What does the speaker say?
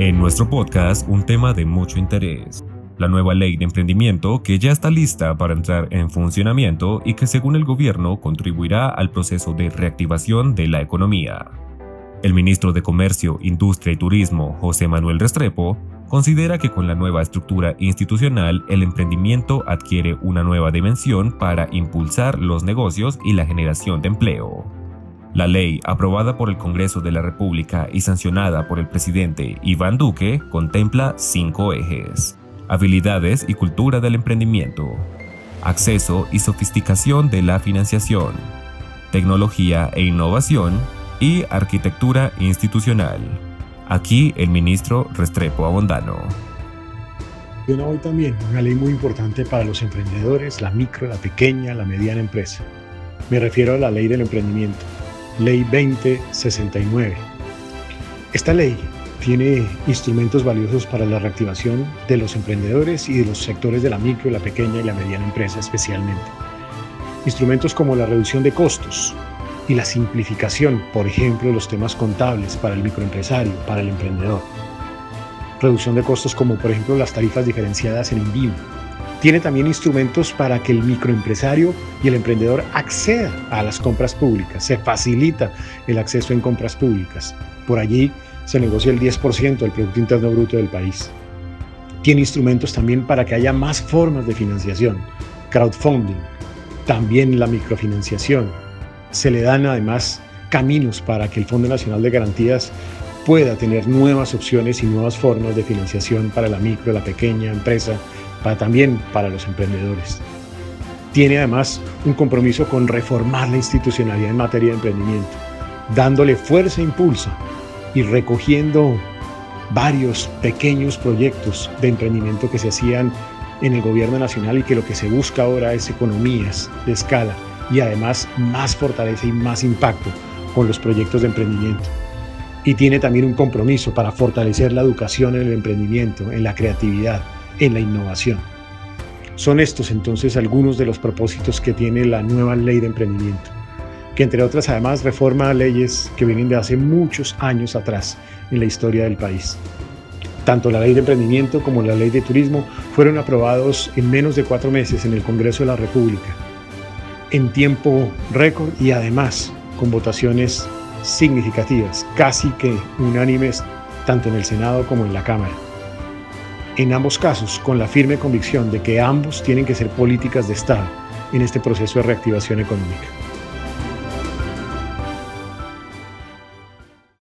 En nuestro podcast, un tema de mucho interés. La nueva ley de emprendimiento que ya está lista para entrar en funcionamiento y que según el gobierno contribuirá al proceso de reactivación de la economía. El ministro de Comercio, Industria y Turismo, José Manuel Restrepo, considera que con la nueva estructura institucional el emprendimiento adquiere una nueva dimensión para impulsar los negocios y la generación de empleo. La ley, aprobada por el Congreso de la República y sancionada por el presidente Iván Duque, contempla cinco ejes. Habilidades y cultura del emprendimiento. Acceso y sofisticación de la financiación. Tecnología e innovación. Y arquitectura institucional. Aquí el ministro Restrepo Abondano. Hoy también una ley muy importante para los emprendedores, la micro, la pequeña, la mediana empresa. Me refiero a la ley del emprendimiento, ley 2069. Esta ley tiene instrumentos valiosos para la reactivación de los emprendedores y de los sectores de la micro, la pequeña y la mediana empresa especialmente. Instrumentos como la reducción de costos, y la simplificación, por ejemplo, los temas contables para el microempresario, para el emprendedor. Reducción de costos como por ejemplo las tarifas diferenciadas en Envío. Tiene también instrumentos para que el microempresario y el emprendedor acceda a las compras públicas. Se facilita el acceso en compras públicas. Por allí se negocia el 10% del Producto Interno Bruto del país. Tiene instrumentos también para que haya más formas de financiación, crowdfunding, también la microfinanciación, se le dan además caminos para que el Fondo Nacional de Garantías pueda tener nuevas opciones y nuevas formas de financiación para la micro, la pequeña empresa, para también para los emprendedores. Tiene además un compromiso con reformar la institucionalidad en materia de emprendimiento, dándole fuerza e impulso y recogiendo varios pequeños proyectos de emprendimiento que se hacían en el gobierno nacional y que lo que se busca ahora es economías de escala y además más fortaleza y más impacto con los proyectos de emprendimiento. Y tiene también un compromiso para fortalecer la educación en el emprendimiento, en la creatividad, en la innovación. Son estos entonces algunos de los propósitos que tiene la nueva ley de emprendimiento, que entre otras además reforma leyes que vienen de hace muchos años atrás en la historia del país. Tanto la ley de emprendimiento como la ley de turismo fueron aprobados en menos de cuatro meses en el Congreso de la República en tiempo récord y además con votaciones significativas, casi que unánimes tanto en el Senado como en la Cámara. En ambos casos, con la firme convicción de que ambos tienen que ser políticas de Estado en este proceso de reactivación económica.